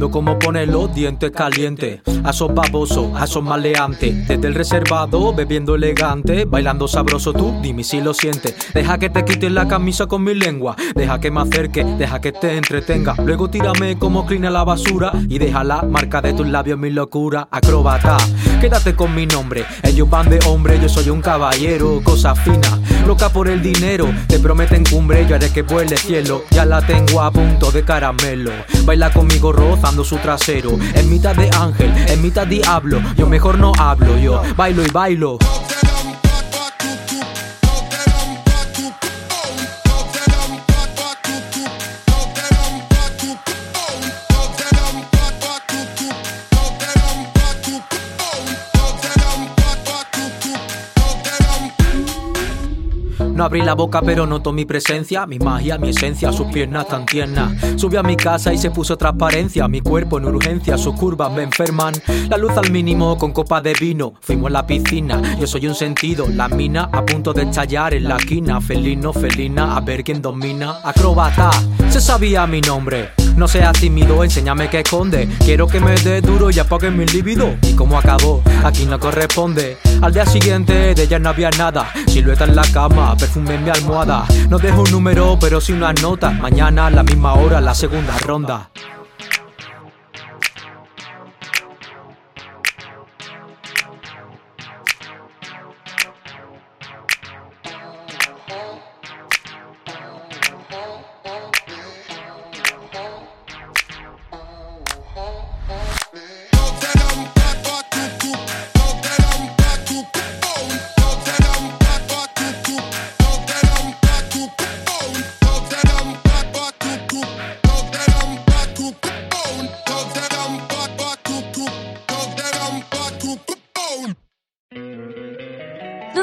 Viendo cómo pone los dientes calientes A esos babosos, a esos maleantes. Desde el reservado, bebiendo elegante. Bailando sabroso tú, dime si lo sientes. Deja que te quite la camisa con mi lengua. Deja que me acerque, deja que te entretenga. Luego tírame como clean a la basura Y deja la marca de tus labios mi locura. Acróbata, quédate con mi nombre. Ellos van de hombre, yo soy un caballero. Cosa fina, loca por el dinero. Te prometen cumbre, yo haré que vuele cielo. Ya la tengo a punto de caramelo. Baila conmigo rozando su trasero. En mitad de ángel, en mitad diablo. Yo mejor no hablo, yo bailo y bailo No abrí la boca pero noto mi presencia, mi magia, mi esencia, sus piernas tan tiernas. Subí a mi casa y se puso transparencia, mi cuerpo en urgencia, sus curvas me enferman. La luz al mínimo con copa de vino, fuimos a la piscina, yo soy un sentido, la mina a punto de estallar en la quina, felino, felina, a ver quién domina. Acróbata, se sabía mi nombre. No seas tímido, enséñame qué esconde. Quiero que me dé duro y apague mi libido. ¿Y cómo acabó? Aquí no corresponde. Al día siguiente de ella no había nada. Silueta en la cama, perfume en mi almohada. No dejo un número, pero sí una nota. Mañana a la misma hora, la segunda ronda.